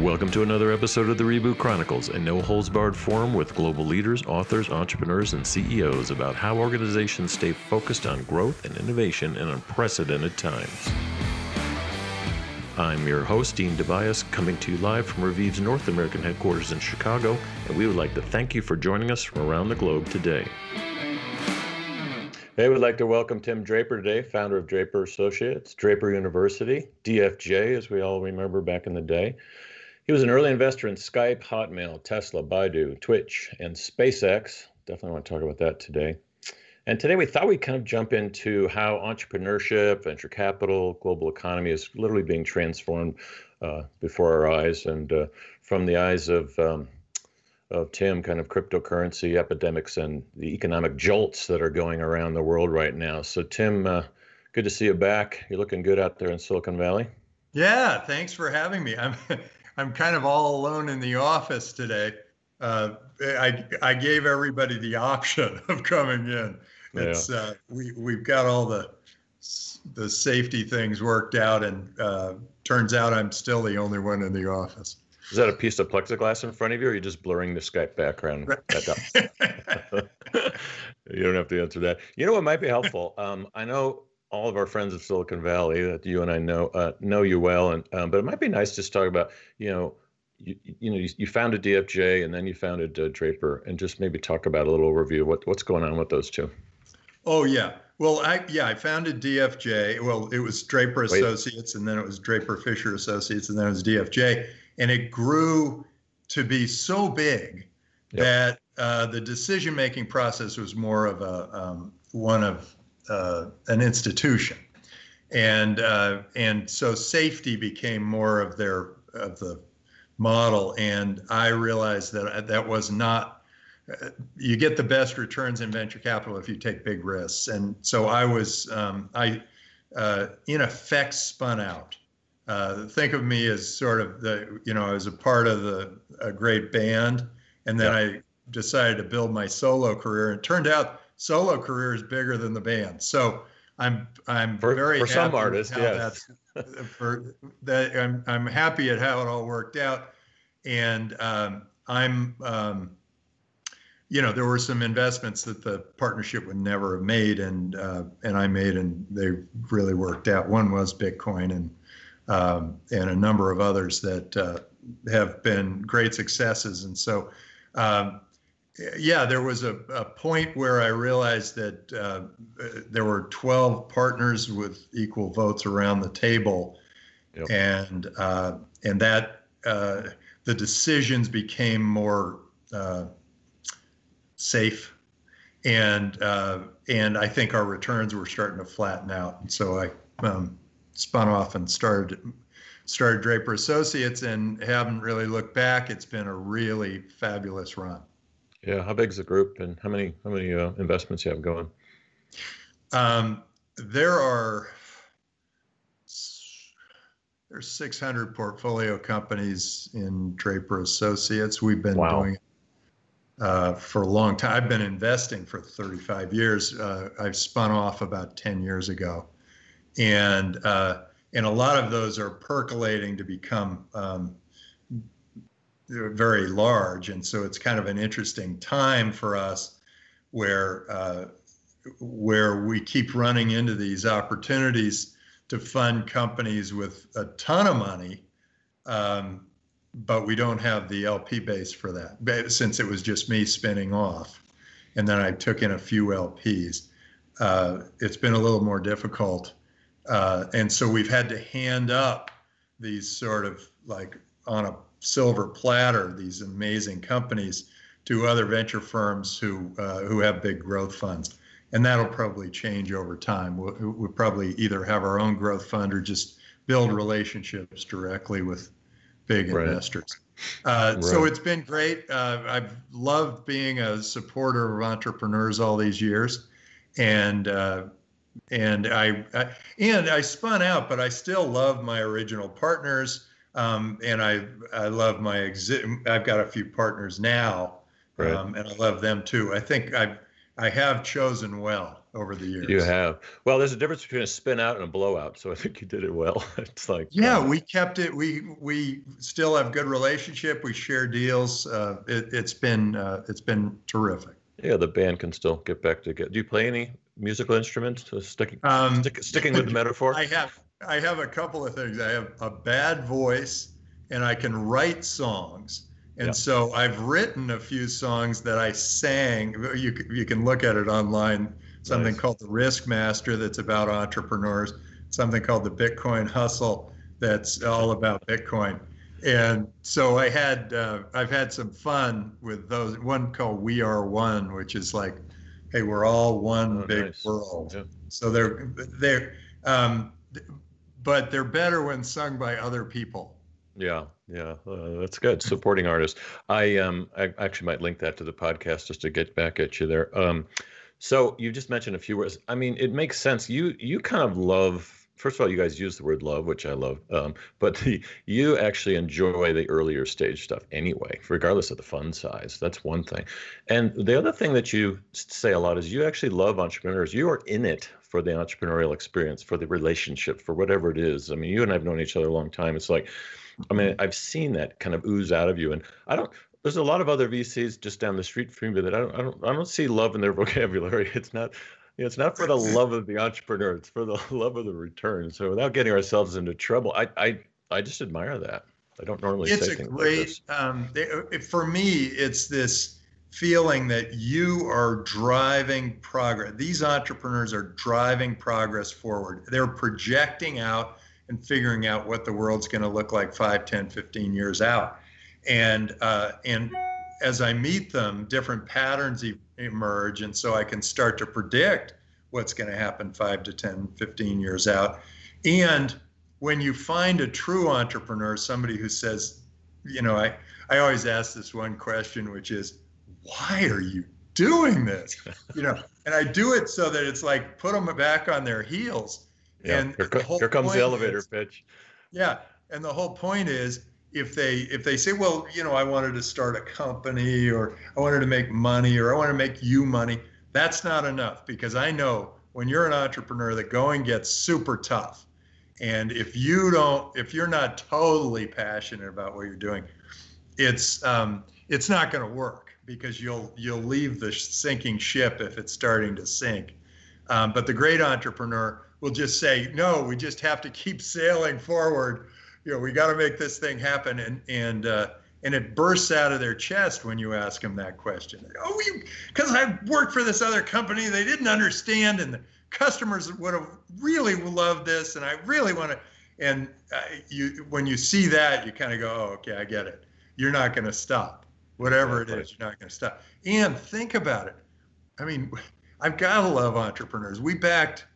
Welcome to another episode of the Reboot Chronicles, a no holds barred forum with global leaders, authors, entrepreneurs, and CEOs about how organizations stay focused on growth and innovation in unprecedented times. I'm your host, Dean DeBiase, coming to you live from Reviv's North American headquarters in Chicago, and we would like to thank you for joining us from around the globe today. Hey, we'd like to welcome Tim Draper today, founder of Draper Associates, Draper University, DFJ, as we all remember back in the day. He was an early investor in Skype, Hotmail, Tesla, Baidu, Twitch, and SpaceX. Definitely want to talk about that today. And today we thought we'd kind of jump into how entrepreneurship, venture capital, global economy is literally being transformed uh, before our eyes. And uh, from the eyes of, um, of Tim, kind of cryptocurrency epidemics and the economic jolts that are going around the world right now. So, Tim, uh, good to see you back. You're looking good out there in Silicon Valley. Yeah, thanks for having me. I'm I'm kind of all alone in the office today. Uh, I I gave everybody the option of coming in. It's yeah. uh, we we've got all the the safety things worked out, and uh, turns out I'm still the only one in the office. Is that a piece of plexiglass in front of you, or are you just blurring the Skype background? you don't have to answer that. You know what might be helpful? Um, I know all of our friends of Silicon Valley that you and I know uh, know you well, and um, but it might be nice just to talk about you know you, you know you, you founded DFJ and then you founded uh, Draper, and just maybe talk about a little overview of what what's going on with those two. Oh yeah, well I yeah I founded DFJ. Well it was Draper Wait. Associates, and then it was Draper Fisher Associates, and then it was DFJ, and it grew to be so big yep. that uh, the decision making process was more of a um, one of uh, an institution, and uh, and so safety became more of their of the model. And I realized that that was not. Uh, you get the best returns in venture capital if you take big risks, and so I was um, I uh, in effect spun out. Uh, think of me as sort of the you know I was a part of the a great band, and then yeah. I decided to build my solo career. And it turned out solo career is bigger than the band. So I'm I'm for, very for some artists, yes. for that I'm I'm happy at how it all worked out, and um, I'm um, you know there were some investments that the partnership would never have made, and uh, and I made, and they really worked out. One was Bitcoin, and um, and a number of others that uh, have been great successes, and so. Um, yeah, there was a, a point where I realized that uh, there were 12 partners with equal votes around the table, yep. and uh, and that uh, the decisions became more uh, safe, and uh, and I think our returns were starting to flatten out. And so I um, spun off and started started Draper Associates, and haven't really looked back. It's been a really fabulous run. Yeah, how big is the group, and how many how many uh, investments you have going? Um, there are there's 600 portfolio companies in Draper Associates. We've been wow. doing it uh, for a long time. I've been investing for 35 years. Uh, I've spun off about 10 years ago, and uh, and a lot of those are percolating to become um, very large, and so it's kind of an interesting time for us where uh, where we keep running into these opportunities to fund companies with a ton of money, um, but we don't have the LP base for that since it was just me spinning off, and then I took in a few LPs. Uh, it's been a little more difficult, uh, and so we've had to hand up these sort of like on a silver platter these amazing companies to other venture firms who uh, who have big growth funds, and that'll probably change over time. We'll, we'll probably either have our own growth fund or just build relationships directly with big right. investors. Uh, right. So it's been great. Uh, I've loved being a supporter of entrepreneurs all these years, and uh, and I, I, and I spun out, but I still love my original partners. Um, and I I love my exit. I've got a few partners now, right. um, and I love them too. I think I I have chosen well over the years. You have. Well, there's a difference between a spin out and a blowout. So I think you did it well. It's like yeah, we kept it. We we still have good relationship. We share deals. Uh, it, has been uh, it's been terrific. Yeah, the band can still get back together. Do you play any musical instruments? Sticking um, stick, sticking with the metaphor. I have I have a couple of things. I have a bad voice, and I can write songs. And so I've written a few songs that I sang. You you can look at it online. Something nice. called the Risk Master that's about entrepreneurs. Something called the Bitcoin Hustle that's all about Bitcoin. And so I had uh, I've had some fun with those. One called We Are One, which is like, hey, we're all one oh, big nice. world. Yeah. So they're they're um, but they're better when sung by other people. Yeah, yeah, uh, that's good. Supporting artists. I um, I actually might link that to the podcast just to get back at you there. Um, so you just mentioned a few words. I mean, it makes sense. You you kind of love. First of all, you guys use the word love, which I love. Um, but the, you actually enjoy the earlier stage stuff anyway, regardless of the fund size. That's one thing. And the other thing that you say a lot is you actually love entrepreneurs. You are in it for the entrepreneurial experience, for the relationship, for whatever it is. I mean, you and I've known each other a long time. It's like I mean, I've seen that kind of ooze out of you, and I don't. There's a lot of other VCs just down the street from me that I don't. I don't. I don't see love in their vocabulary. It's not. You know, it's not for the love of the entrepreneur. It's for the love of the return. So without getting ourselves into trouble, I I I just admire that. I don't normally it's say things great, like um, for me, it's this feeling that you are driving progress. These entrepreneurs are driving progress forward. They're projecting out and figuring out what the world's going to look like 5 10 15 years out and uh, and as i meet them different patterns emerge and so i can start to predict what's going to happen 5 to 10 15 years out. And when you find a true entrepreneur somebody who says you know i i always ask this one question which is why are you doing this? You know and i do it so that it's like put them back on their heels. Yeah, and here, here comes the elevator is, pitch. Yeah, and the whole point is if they if they say, well, you know, I wanted to start a company or I wanted to make money or I want to make you money, that's not enough because I know when you're an entrepreneur, the going gets super tough. And if you don't, if you're not totally passionate about what you're doing, it's um, it's not going to work because you'll you'll leave the sinking ship if it's starting to sink. Um, but the great entrepreneur will just say, no, we just have to keep sailing forward. You know, we got to make this thing happen. And, and, uh, and it bursts out of their chest when you ask them that question. Oh, because I worked for this other company, they didn't understand, and the customers would have really loved this, and I really want to. And uh, you, when you see that, you kind of go, "Oh, okay, I get it. You're not going to stop. Whatever it is, you're not going to stop." And think about it. I mean, I've got to love entrepreneurs. We backed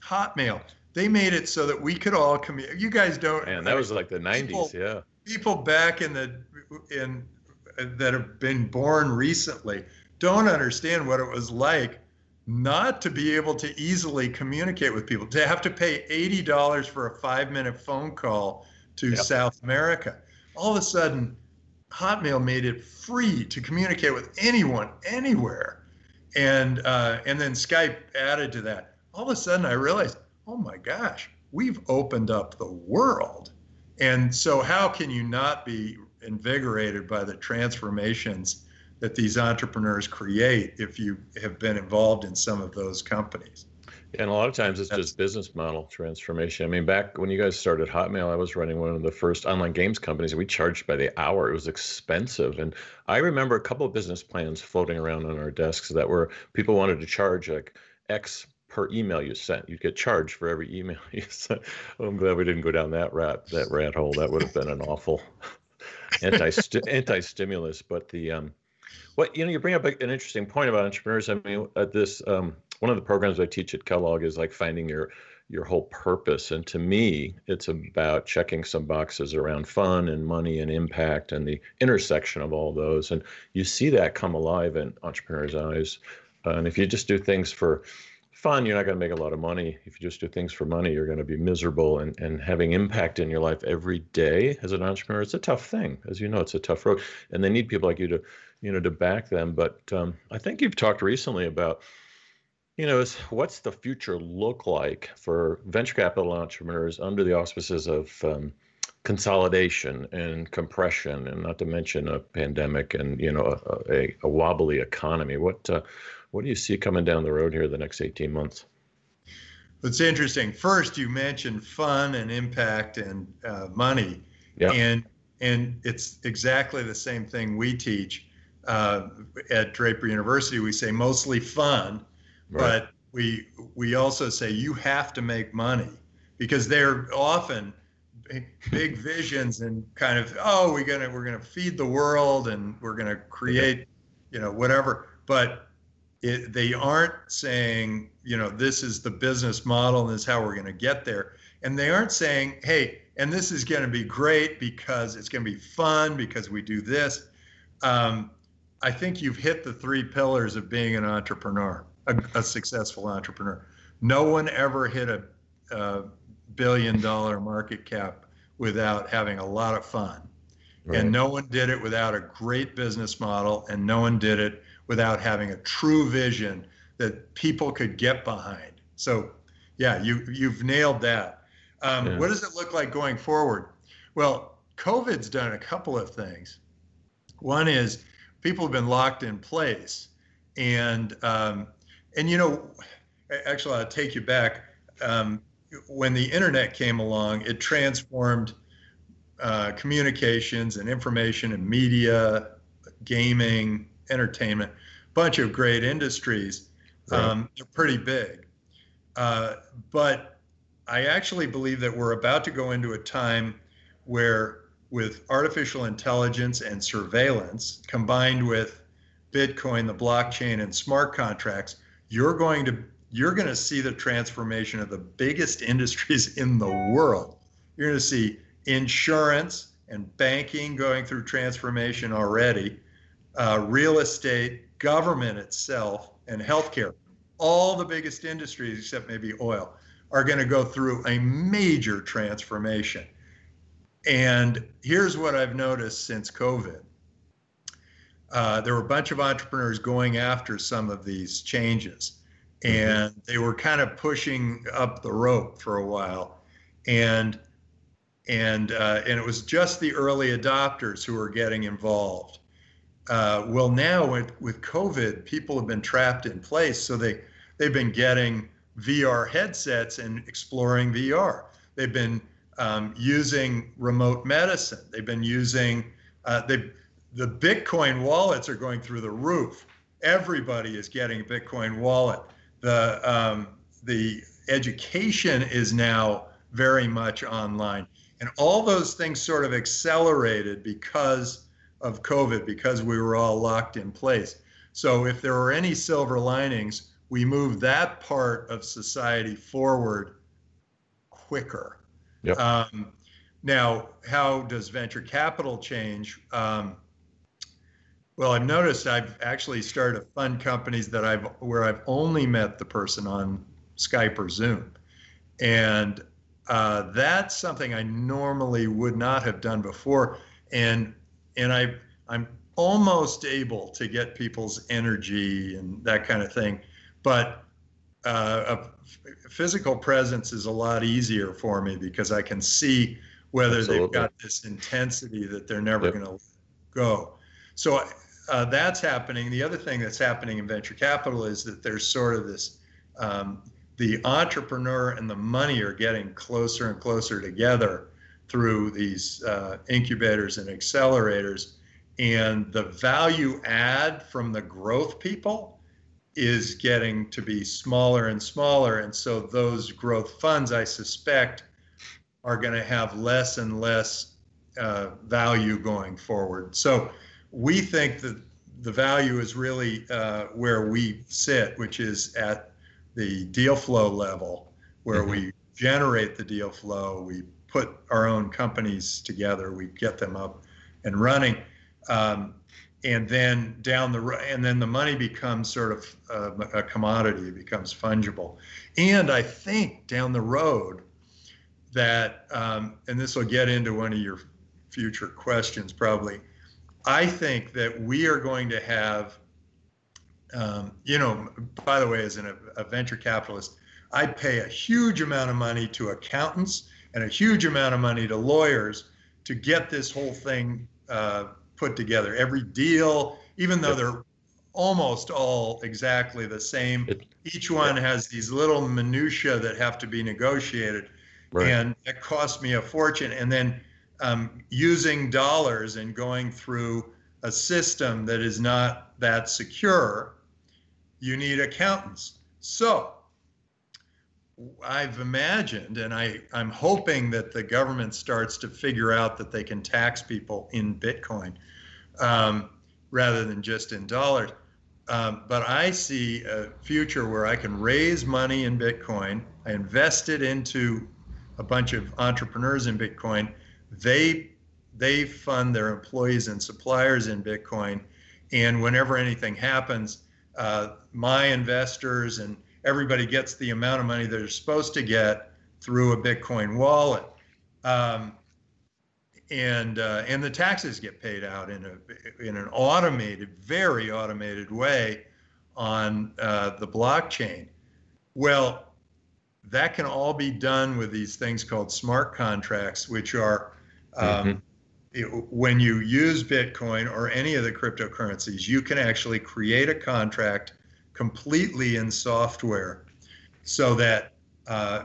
Hotmail. They made it so that we could all commute. You guys don't. And that was like the '90s, yeah. People back in the in that have been born recently don't understand what it was like not to be able to easily communicate with people, to have to pay $80 for a five minute phone call to yep. South America. All of a sudden, Hotmail made it free to communicate with anyone, anywhere. And, uh, and then Skype added to that all of a sudden I realized, oh my gosh, we've opened up the world. And so, how can you not be invigorated by the transformations that these entrepreneurs create if you have been involved in some of those companies? And a lot of times it's just business model transformation. I mean, back when you guys started Hotmail, I was running one of the first online games companies. We charged by the hour. It was expensive. And I remember a couple of business plans floating around on our desks that were people wanted to charge like X per email you sent. You'd get charged for every email you sent. I'm glad we didn't go down that rat that rat hole. That would have been an awful anti anti stimulus. But the um, what you know, you bring up an interesting point about entrepreneurs. I mean, at this um, one of the programs I teach at Kellogg is like finding your your whole purpose. And to me, it's about checking some boxes around fun and money and impact and the intersection of all those. And you see that come alive in entrepreneurs' eyes. Uh, and if you just do things for fun, you're not going to make a lot of money. If you just do things for money, you're going to be miserable. And, and having impact in your life every day as an entrepreneur, it's a tough thing. As you know, it's a tough road. And they need people like you to, you know, to back them. But um, I think you've talked recently about you know, is what's the future look like for venture capital entrepreneurs under the auspices of um, consolidation and compression, and not to mention a pandemic and you know a, a, a wobbly economy? What uh, what do you see coming down the road here in the next 18 months? It's interesting. First, you mentioned fun and impact and uh, money, yeah. and and it's exactly the same thing we teach uh, at Draper University. We say mostly fun, right. but we we also say you have to make money because they're often big visions and kind of oh we're gonna we're gonna feed the world and we're gonna create you know whatever, but it, they aren't saying, you know, this is the business model and this is how we're going to get there. And they aren't saying, hey, and this is going to be great because it's going to be fun because we do this. Um, I think you've hit the three pillars of being an entrepreneur, a, a successful entrepreneur. No one ever hit a, a, billion dollar market cap without having a lot of fun. Right. And no one did it without a great business model, and no one did it without having a true vision that people could get behind. So, yeah, you you've nailed that. Um, yeah. What does it look like going forward? Well, COVID's done a couple of things. One is people have been locked in place, and um, and you know, actually, I'll take you back. Um, when the internet came along, it transformed uh, communications and information and media, gaming, entertainment, bunch of great industries. Right. Um, they're pretty big. Uh, but I actually believe that we're about to go into a time where, with artificial intelligence and surveillance combined with Bitcoin, the blockchain, and smart contracts, you're going to you're going to see the transformation of the biggest industries in the world. You're going to see insurance and banking going through transformation already uh, real estate, government itself, and healthcare, all the biggest industries except maybe oil, are going to go through a major transformation. And here's what I've noticed since COVID. Uh, there were a bunch of entrepreneurs going after some of these changes, and they were kind of pushing up the rope for a while, and and uh, and it was just the early adopters who were getting involved uh, well, now with, with COVID, people have been trapped in place, so they they've been getting VR headsets and exploring VR. They've been um, using remote medicine. They've been using uh, they the Bitcoin wallets are going through the roof. Everybody is getting a Bitcoin wallet. The um, the education is now very much online, and all those things sort of accelerated because of COVID because we were all locked in place. So if there were any silver linings, we moved that part of society forward quicker. Yep. Um, now, how does venture capital change? Um, well, I've noticed I've actually started to fund companies that I've where I've only met the person on Skype or Zoom, and uh, that's something I normally would not have done before. And and I I'm almost able to get people's energy and that kind of thing, but uh, a physical presence is a lot easier for me because I can see whether Absolutely. they've got this intensity that they're never yep. going to go. So uh, that's happening. The other thing that's happening in venture capital is that there's sort of this um, the entrepreneur and the money are getting closer and closer together through these uh, incubators and accelerators. And the value add from the growth people is getting to be smaller and smaller. And so those growth funds, I suspect, are going to have less and less uh, value going forward. So we think that the value is really uh, where we sit, which is at the deal flow level, where mm-hmm. we generate the deal flow, we put our own companies together, we get them up and running, um, and then down the and then the money becomes sort of uh, a commodity, it becomes fungible, and I think down the road that, um, and this will get into one of your future questions probably. I think that we are going to have um, you know, by the way, as an, a venture capitalist, I pay a huge amount of money to accountants and a huge amount of money to lawyers to get this whole thing uh, put together. Every deal, even though they're almost all exactly the same, each one has these little minutia that have to be negotiated, right. and it cost me a fortune. And then um, using dollars and going through a system that is not that secure, you need accountants. So I've imagined, and I, I'm hoping that the government starts to figure out that they can tax people in Bitcoin um, rather than just in dollars. Um, but I see a future where I can raise money in Bitcoin. I invest it into a bunch of entrepreneurs in Bitcoin. They they fund their employees and suppliers in Bitcoin, and whenever anything happens, uh, my investors and everybody gets the amount of money they're supposed to get through a Bitcoin wallet. Um, and uh, and the taxes get paid out in a in an automated, very automated way on uh, the blockchain. Well, that can all be done with these things called smart contracts, which are um, mm-hmm. it, when you use Bitcoin or any of the cryptocurrencies, you can actually create a contract completely in software so that uh,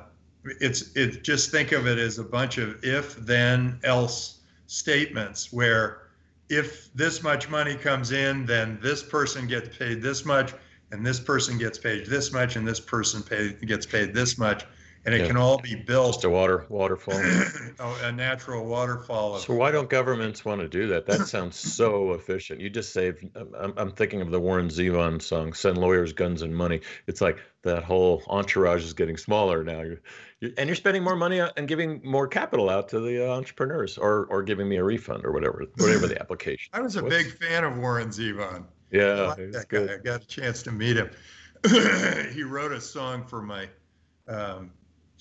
it's it just think of it as a bunch of if then else statements where if this much money comes in then this person gets paid this much and this person gets paid this much and this person pay, gets paid this much and it yeah. can all be built. Just a water waterfall. oh, a natural waterfall. So why don't governments want to do that? That sounds so efficient. You just save. I'm, I'm thinking of the Warren Zevon song, "Send lawyers, guns, and money." It's like that whole entourage is getting smaller now. You're, you're, and you're spending more money and giving more capital out to the uh, entrepreneurs, or or giving me a refund or whatever, whatever the application. I was a What's, big fan of Warren Zevon. Yeah, I, that guy. I got a chance to meet him. he wrote a song for my um,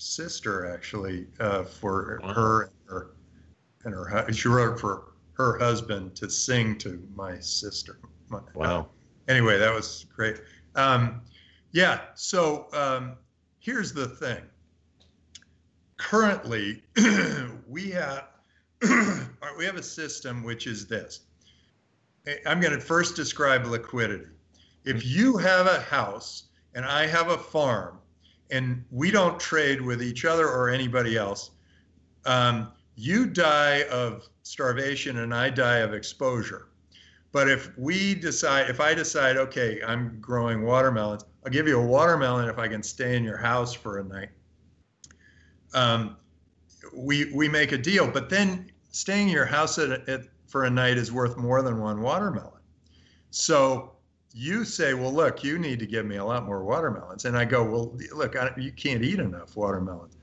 sister actually uh, for wow. her and her and her she wrote for her husband to sing to my sister. My, wow. Uh, anyway, that was great. Um, yeah. So um, here's the thing. Currently, we have we have a system which is this. I'm going to first describe liquidity. If mm-hmm. you have a house and I have a farm and we don't trade with each other or anybody else, um, you die of starvation and I die of exposure. But if we decide, if I decide, okay, I'm growing watermelons, I'll give you a watermelon if I can stay in your house for a night. Um, we we make a deal, but then staying in your house at, at, for a night is worth more than one watermelon. So you say, well, look, you need to give me a lot more watermelons. And I go, well, look, you can't eat enough watermelons.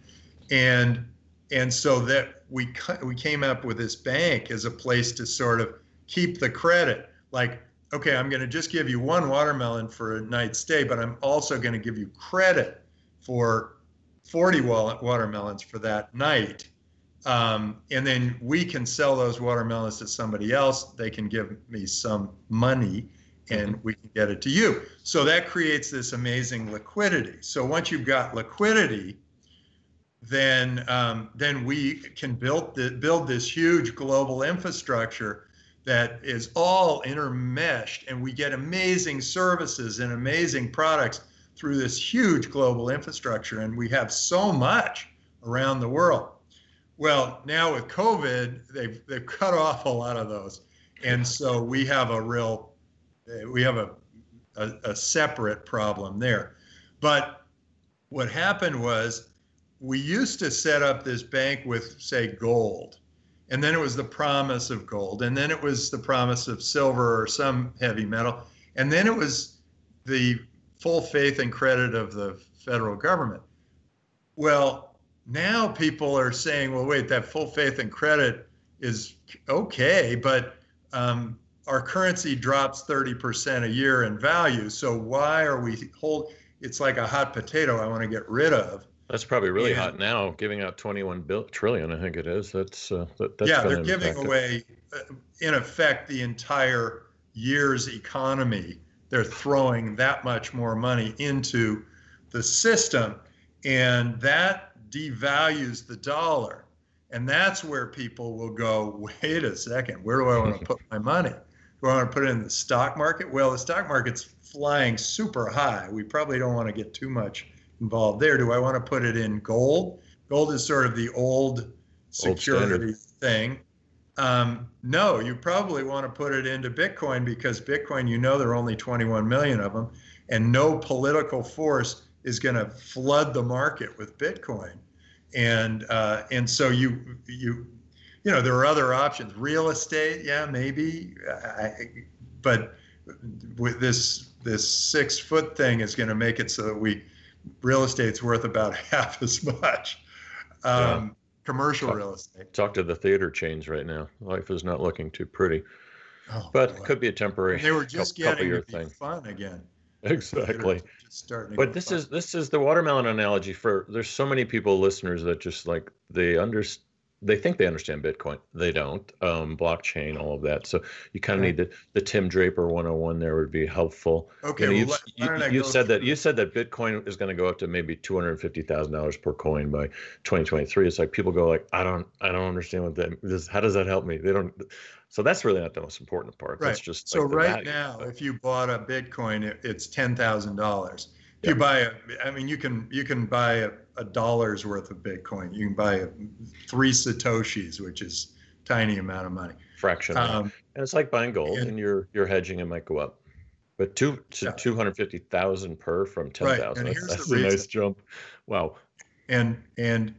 And and so that we we came up with this bank as a place to sort of keep the credit. Like, okay, I'm going to just give you one watermelon for a night stay, but I'm also going to give you credit for 40 watermelons for that night. Um, and then we can sell those watermelons to somebody else. They can give me some money and we can get it to you. So that creates this amazing liquidity. So once you've got liquidity, then um, then we can build the, build this huge global infrastructure that is all intermeshed, and we get amazing services and amazing products through this huge global infrastructure. And we have so much around the world. Well, now with COVID, they've they've cut off a lot of those, and so we have a real we have a, a, a separate problem there. But what happened was we used to set up this bank with, say, gold. And then it was the promise of gold. And then it was the promise of silver or some heavy metal. And then it was the full faith and credit of the federal government. Well, now people are saying, well, wait, that full faith and credit is okay, but um, our currency drops 30% a year in value. So why are we hold? It's like a hot potato. I want to get rid of. That's probably really and, hot now, giving out 21 bill, trillion. I think it is. That's, uh, that, that's yeah. They're giving away, uh, in effect, the entire year's economy they're throwing that much more money into the system. And that devalues the dollar. And that's where people will go, wait a second, where do I want to put my money? Do I want to put it in the stock market? Well, the stock market's flying super high. We probably don't want to get too much involved there. Do I want to put it in gold? Gold is sort of the old security old thing. Um, no, you probably want to put it into Bitcoin because Bitcoin, you know, there are only 21 million of them, and no political force is going to flood the market with Bitcoin. And uh, and so you you you know there are other options. Real estate, yeah, maybe, I, but with this this six foot thing is going to make it so that we real estate's worth about half as much. Um, yeah. Commercial talk, real estate. Talk to the theater chains right now. Life is not looking too pretty, oh, but boy. could be a temporary. And they were just couple, getting couple year thing. fun again. Exactly. But this fun. is this is the watermelon analogy for. There's so many people listeners that just like they understand they think they understand Bitcoin. They don't. Um, blockchain, all of that. So you kind of need the, the Tim Draper 101 there would be helpful. Okay. You, know, well, you, you said that you said that Bitcoin is going to go up to maybe two hundred fifty thousand dollars per coin by 2023. It's like people go like, I don't, I don't understand what that. This, how does that help me? They don't. So that's really not the most important part. Right. That's just so like right value, now, but. if you bought a Bitcoin, it, it's ten thousand dollars. If you buy a, I mean, you can you can buy a, a dollar's worth of Bitcoin. You can buy a, three satoshis, which is tiny amount of money. Fraction. Um, and it's like buying gold, and, and you're you're hedging. It might go up, but two to yeah. two hundred fifty thousand per from ten thousand. Right. That's, that's a nice jump. Wow. And and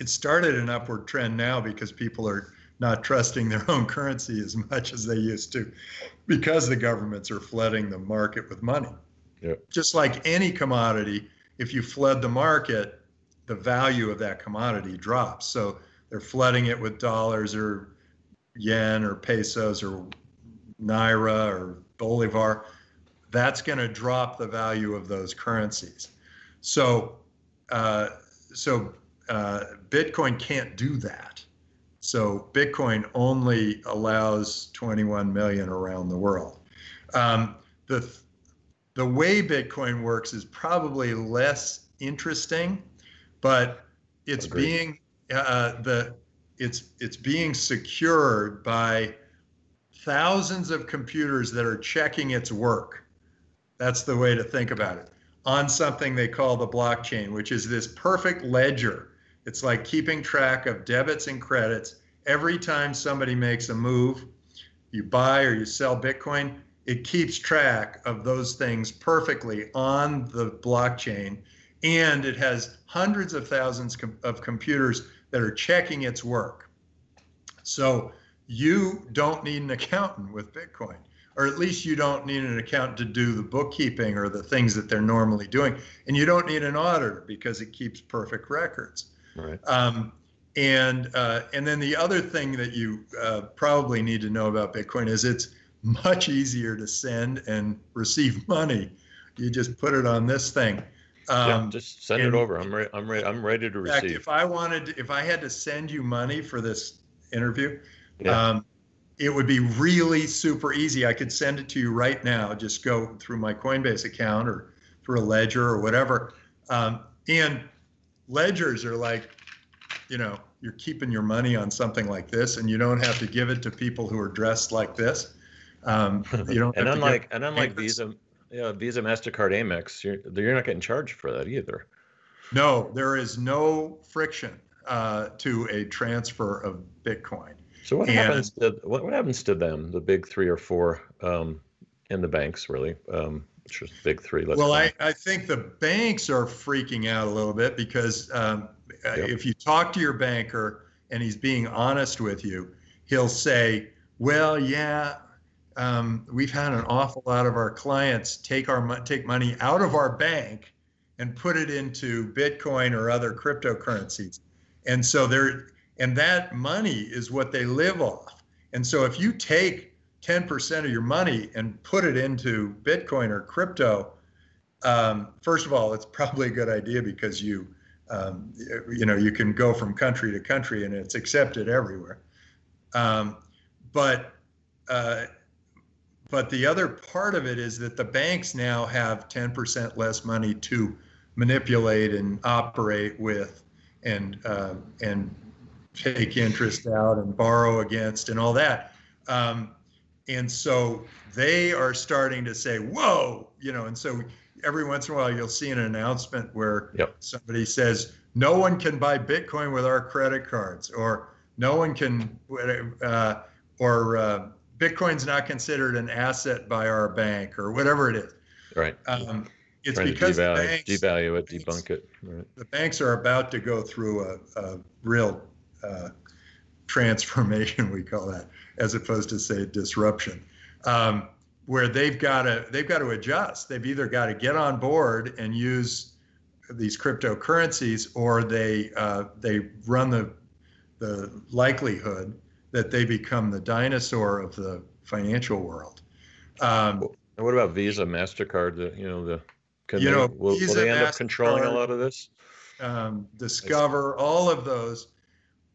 it started an upward trend now because people are not trusting their own currency as much as they used to, because the governments are flooding the market with money. Yep. Just like any commodity, if you flood the market, the value of that commodity drops. So they're flooding it with dollars or yen or pesos or naira or bolivar. That's going to drop the value of those currencies. So, uh, so uh, Bitcoin can't do that. So Bitcoin only allows 21 million around the world. Um, the the way Bitcoin works is probably less interesting, but it's Agreed. being uh, the it's it's being secured by thousands of computers that are checking its work. That's the way to think about it. On something they call the blockchain, which is this perfect ledger. It's like keeping track of debits and credits. Every time somebody makes a move, you buy or you sell Bitcoin, it keeps track of those things perfectly on the blockchain. And it has hundreds of thousands of computers that are checking its work. So you don't need an accountant with bitcoin or at least you don't need an accountant to do the bookkeeping or the things that they're normally doing. And you don't need an auditor because it keeps perfect records. Right. Um, and uh, and then the other thing that you uh, probably need to know about bitcoin is it's much easier to send and receive money. You just put it on this thing. Um, yeah, just send it over. I'm ready. I'm ready. I'm ready to receive. Fact, if I wanted, if I had to send you money for this interview, yeah. um, it would be really super easy. I could send it to you right now. Just go through my Coinbase account or through a ledger or whatever. Um, and ledgers are like, you know, you're keeping your money on something like this, and you don't have to give it to people who are dressed like this. Um, you don't. and unlike and unlike Visa, yeah, Visa, Mastercard, Amex, you're you're not getting charged for that either. No, there is no friction uh, to a transfer of Bitcoin. So what and, happens to what, what happens to them, the big three or four, um, and the banks really, um, big three. well, I, I think the banks are freaking out a little bit because um, uh, yep. if you talk to your banker and he's being honest with you, he'll say, "Well, yeah, um, we've had an awful lot of our clients take our take money out of our bank and put it into Bitcoin or other cryptocurrencies, and so they're and that money is what they live off. And so if you take 10% of your money and put it into Bitcoin or crypto, um, first of all, it's probably a good idea because you um, you know you can go from country to country and it's accepted everywhere. Um, but uh, but the other part of it is that the banks now have 10% less money to manipulate and operate with and uh, and take interest out and borrow against and all that. Um, and so they are starting to say, whoa, you know, and so every once in a while you'll see an announcement where yep. somebody says, no one can buy Bitcoin with our credit cards, or no one can, uh, or uh, Bitcoin's not considered an asset by our bank, or whatever it is. Right. Um, it's Trying because devalue, the banks, devalue it, debunk it. Right. the banks are about to go through a, a real uh, transformation, we call that, as opposed to say disruption, um, where they've got to they've got to adjust. They've either got to get on board and use these cryptocurrencies, or they uh, they run the the likelihood that they become the dinosaur of the financial world. Um, and what about Visa, Mastercard? The you know the can you they, know, will, will they end up controlling a lot of this? um, Discover, all of those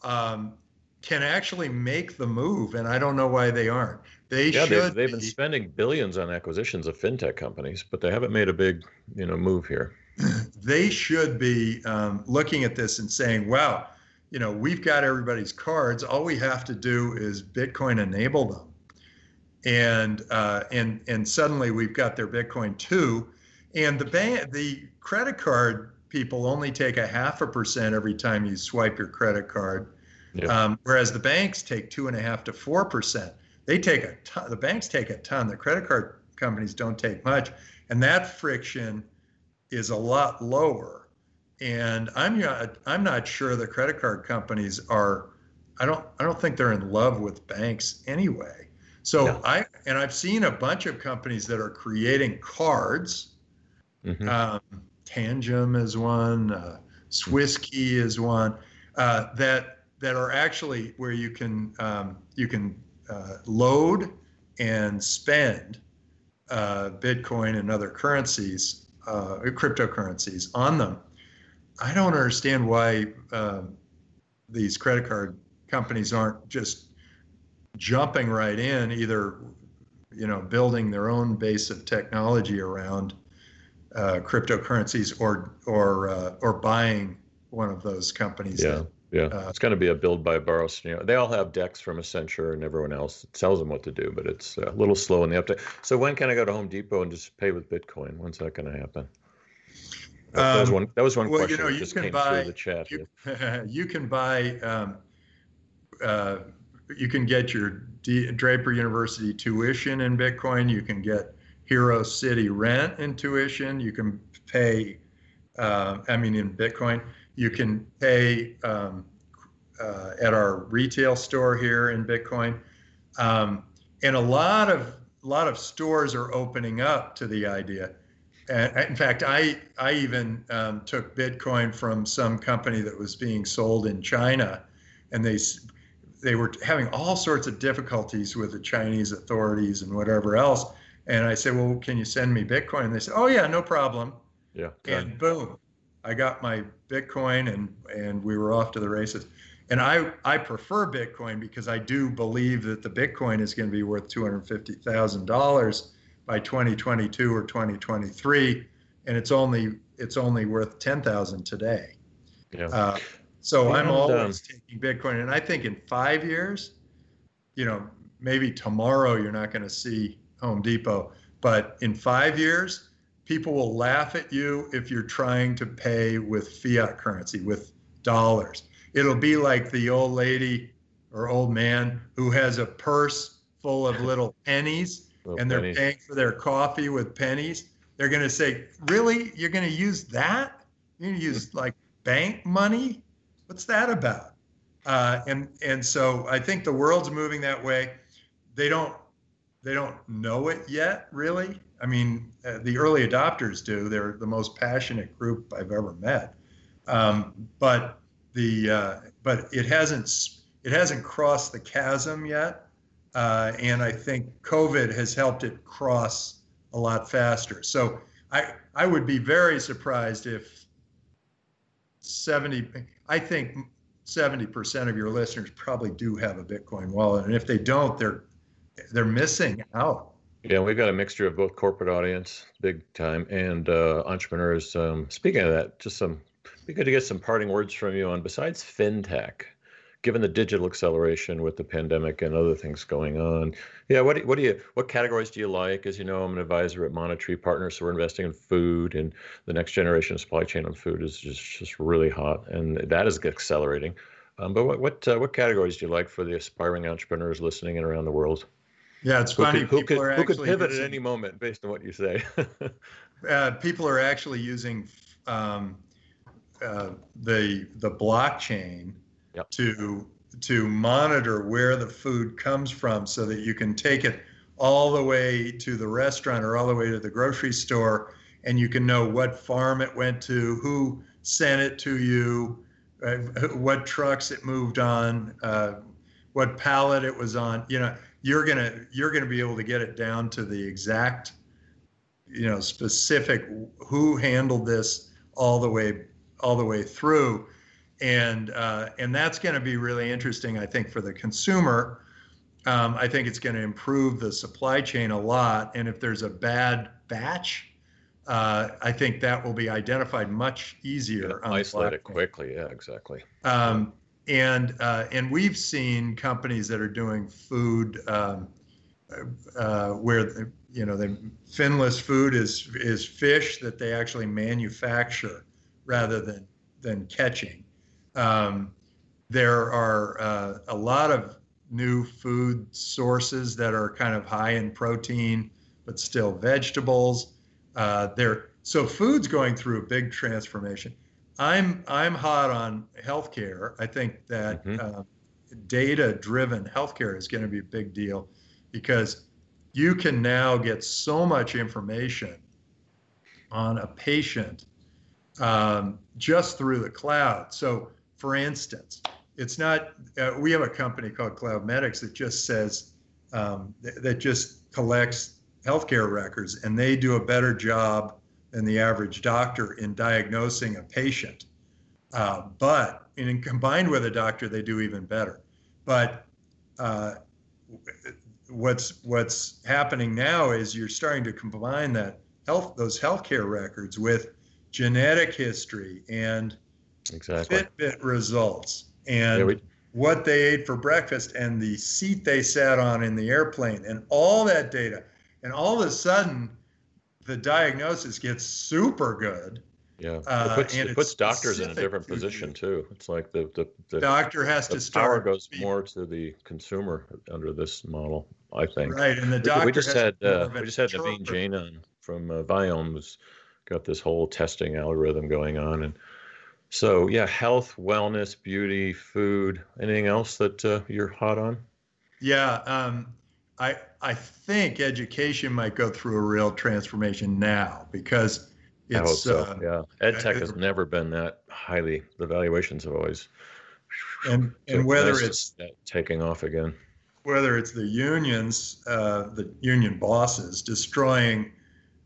um, can actually make the move, and I don't know why they aren't. They Yeah, should. they've, they've been spending billions on acquisitions of fintech companies, but they haven't made a big you know move here. they should be um, looking at this and saying, wow, you know, we've got everybody's cards. All we have to do is Bitcoin enable them. And uh, and and suddenly we've got their Bitcoin too. And the bank, the credit card people only take a half a percent every time you swipe your credit card, Yeah. um, whereas the banks take two and a half to four percent. They take a ton. The banks take a ton. The credit card companies don't take much, and that friction is a lot lower. And I'm not, I'm not sure the credit card companies are. I don't I don't think they're in love with banks anyway. So No. I and I've seen a bunch of companies that are creating cards. Mhm. Um, Tangem is one. Uh, Swiss Key is one. Uh, that that are actually where you can um, you can uh, load and spend uh, Bitcoin and other currencies, uh, cryptocurrencies on them. I don't understand why um, these credit card companies aren't just jumping right in, either you know building their own base of technology around uh, cryptocurrencies or or uh, or buying one of those companies. Yeah, that- yeah. uh, it's going to be a build by borrow scenario. They all have decks from Accenture and everyone else that tells them what to do, but it's a little slow in the update. So when can I go to Home Depot and just pay with Bitcoin? When's that going to happen? That, was Um, one. That was one well, you question know, that you just can came buy- through the chat. you, you can buy um, uh, you can get your D- Draper University tuition in Bitcoin. You can get Hero City rent in tuition. You can pay, uh, I mean, in Bitcoin. You can pay um, uh, at our retail store here in Bitcoin, um, and a lot of a lot of stores are opening up to the idea. And in fact, I I even um, took Bitcoin from some company that was being sold in China, and they they were having all sorts of difficulties with the Chinese authorities and whatever else. And I said, well, can you send me Bitcoin? And they said, oh yeah, no problem. Yeah. And boom, I got my Bitcoin, and and we were off to the races. And I I prefer Bitcoin because I do believe that the Bitcoin is going to be worth two hundred fifty thousand dollars by 2022 or 2023, and it's only it's only worth ten thousand today. yeah. Uh, so I'm And, always um, taking Bitcoin, and I think in five years, you know, maybe tomorrow you're not going to see Home Depot, but in five years, people will laugh at you if you're trying to pay with fiat currency, with dollars. It'll be like the old lady or old man who has a purse full of little pennies Little and they're pennies. paying for their coffee with pennies. They're going to say, "Really? You're going to use that? You're going to use like bank money? What's that about?" Uh, and and so I think the world's moving that way. They don't they don't know it yet, really. I mean, uh, the early adopters do. They're the most passionate group I've ever met. Um, but the uh, but it hasn't it hasn't crossed the chasm yet. Uh, and I think COVID has helped it cross a lot faster. So I I would be very surprised if 70 I think 70% of your listeners probably do have a Bitcoin wallet and if they don't they're they're missing out. Yeah, we've got a mixture of both corporate audience, big time, and uh, entrepreneurs. Um, speaking of that, just some be good to get some parting words from you on besides fintech, given the digital acceleration with the pandemic and other things going on. Yeah, what do, what do you what categories do you like? As you know, I'm an advisor at Monotree Partners, so we're investing in food, and the next generation of supply chain on food is just just really hot, and that is accelerating. Um, but what what uh, what categories do you like for the aspiring entrepreneurs listening in around the world? Yeah, it's funny. Could, who could, who could pivot using, at any moment based on what you say? uh, people are actually using um, uh, the the blockchain yep. to to monitor where the food comes from, so that you can take it all the way to the restaurant or all the way to the grocery store, and you can know what farm it went to, who sent it to you, uh, what trucks it moved on, uh, what pallet it was on. You know, you're gonna you're gonna be able to get it down to the exact, you know, specific who handled this all the way all the way through, and uh, and that's going to be really interesting, I think, for the consumer. Um, I think it's going to improve the supply chain a lot, and if there's a bad batch, uh, I think that will be identified much easier. Yeah, isolate it quickly. Yeah, exactly. Um, and uh, and we've seen companies that are doing food um, uh, where you know the finless food is is fish that they actually manufacture rather than than catching. Um, there are uh, a lot of new food sources that are kind of high in protein, but still vegetables. Uh, there, so food's going through a big transformation. I'm I'm hot on healthcare. I think that mm-hmm. uh, data-driven healthcare is going to be a big deal because you can now get so much information on a patient um, just through the cloud. So, for instance, it's not. Uh, we have a company called CloudMedx that just says um, th- that just collects healthcare records, and they do a better job than the average doctor in diagnosing a patient. Uh, but in combined with a doctor, they do even better. But uh, what's what's happening now is you're starting to combine that health those healthcare records with genetic history and exactly. Fitbit results and we- what they ate for breakfast and the seat they sat on in the airplane and all that data. And all of a sudden, the diagnosis gets super good. Yeah, uh, it puts, it puts doctors in a different position too. It's like the the, the doctor has the to start. Power goes more to the consumer under this model, I think. Right, and the doctor. We, just had uh, we just had Naveen Jain on from uh, Viome, who's got this whole testing algorithm going on, and so yeah, health, wellness, beauty, food. Anything else that uh, you're hot on? Yeah, um, I I think education might go through a real transformation now because it's. I hope so. Uh, yeah, ed tech has never been that highly. The valuations have always. And and whether it's taking off again. Whether it's the unions, uh, the union bosses destroying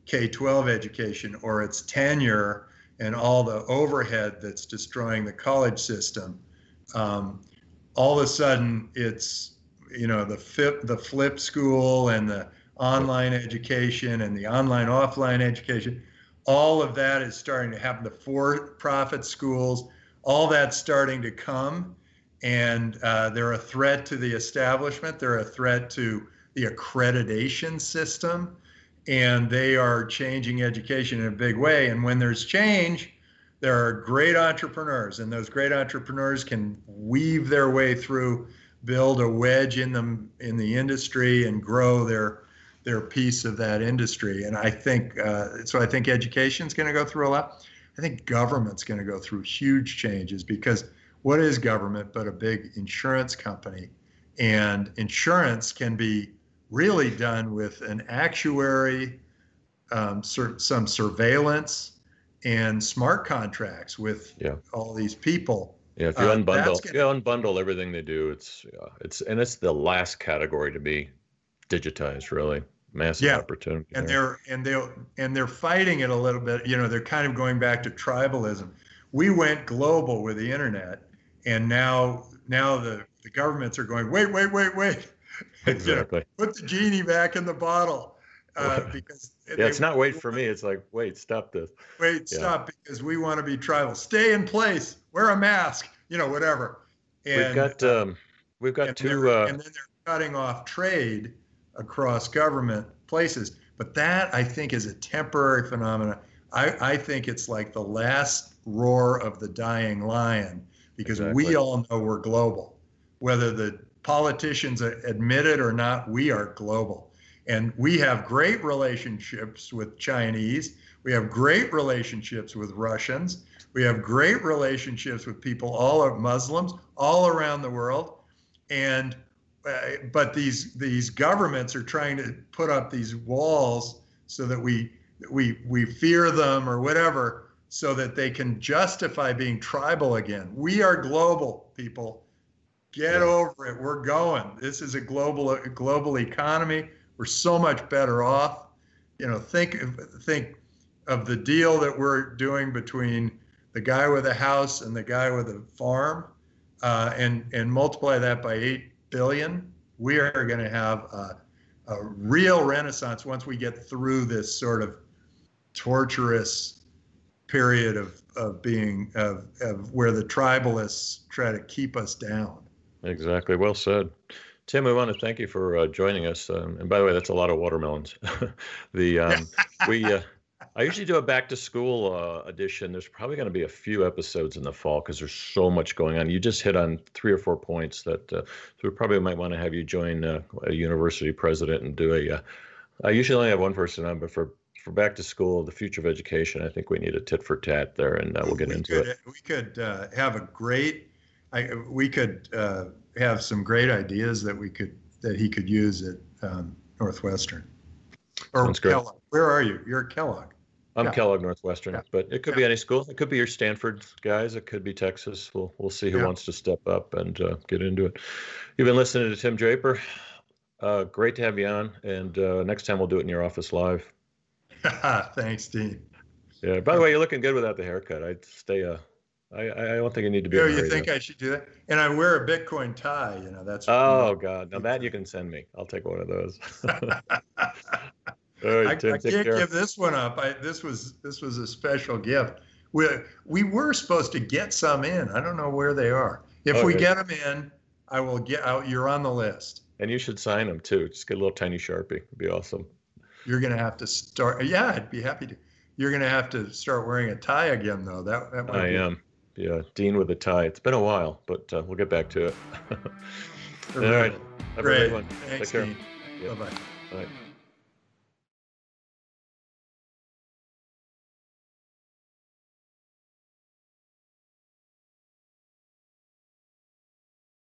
K-12 education, or it's tenure and all the overhead that's destroying the college system. Um, all of a sudden, it's you know the flip the flip school and the online education and the online offline education all of that is starting to happen the for-profit schools all that's starting to come and uh, they're a threat to the establishment they're a threat to the accreditation system and they are changing education in a big way and when there's change there are great entrepreneurs and those great entrepreneurs can weave their way through build a wedge in them in the industry and grow their their piece of that industry. And I think uh, so. I think education is going to go through a lot. I think government's going to go through huge changes because what is government but a big insurance company? And insurance can be really done with an actuary, um, sur- some surveillance, and smart contracts with yeah. all these people yeah, if you uh, unbundle, gonna, you unbundle everything they do, it's yeah, it's and it's the last category to be digitized. Really, massive yeah. opportunity. And there. they're and they and they're fighting it a little bit. You know, they're kind of going back to tribalism. We went global with the internet, and now now the the governments are going. Wait, wait, wait, wait. Exactly. know, put the genie back in the bottle. uh, because yeah, it's not wait for me. It's like wait, stop this. Wait, Yeah. stop, because we want to be tribal. Stay in place. Wear a mask. You know, whatever. And, we've got uh, um, we've got and two. Uh, and then they're cutting off trade across government places. But that I think is a temporary phenomenon. I, I think it's like the last roar of the dying lion because Exactly. we all know we're global. Whether the politicians admit it or not, we are global. And we have great relationships with Chinese. We have great relationships with Russians. We have great relationships with people, all of Muslims, all around the world. And uh, but these these governments are trying to put up these walls so that we we we fear them or whatever so that they can justify being tribal again. We are global people. Get over it. We're going. This is a global a global economy. We're so much better off. You know, think of- think of the deal that we're doing between the guy with a house and the guy with a farm, uh, and and multiply that by eight billion. We are going to have a, a real renaissance once we get through this sort of torturous period of of being of, of where the tribalists try to keep us down. Exactly. Well said. Tim, we want to thank you for uh, joining us. Um, and by the way, that's a lot of watermelons. the um, we uh, I usually do a back to school uh, edition. There's probably going to be a few episodes in the fall because there's so much going on. You just hit on three or four points that uh, so we probably might want to have you join uh, a university president and do a. Uh, I usually only have one person on, but for for back to school, the future of education, I think we need a tit for tat there, and uh, we'll get we into could, it. We could uh, have a great. I, we could uh, have some great ideas that we could that he could use at um, Northwestern or Sounds great. Kellogg. Where are you? You're at Kellogg. I'm Yeah. Kellogg Northwestern, Yeah. but it could be any school. It could be your Stanford guys. It could be Texas. We'll we'll see who Yeah. wants to step up and uh, get into it. You've been listening to Tim Draper. Uh, great to have you on, and uh, next time we'll do it in your office live. Thanks, Dean. Yeah. By the way, you're looking good without the haircut. I'd stay. Uh, I I don't think I need to be. A you think though. I should do that? And I wear a Bitcoin tie. You know, that's. Oh God! Now that you can send me. I'll take one of those. Right, I, Tim. I take can't care. give this one up. I, this was this was a special gift. We we were supposed to get some in. I don't know where they are. If we get them in, I will get out. You're on the list. And you should sign them too. Just get a little tiny sharpie. It'd be awesome. You're gonna have to start. Yeah, I'd be happy to. You're gonna have to start wearing a tie again, though. That that might I be- am. Yeah, Dean with a tie. It's been a while, but uh, we'll get back to it. All right. Have a Great. great one. Thanks, Take care. Dean. Yeah. Bye bye. Bye.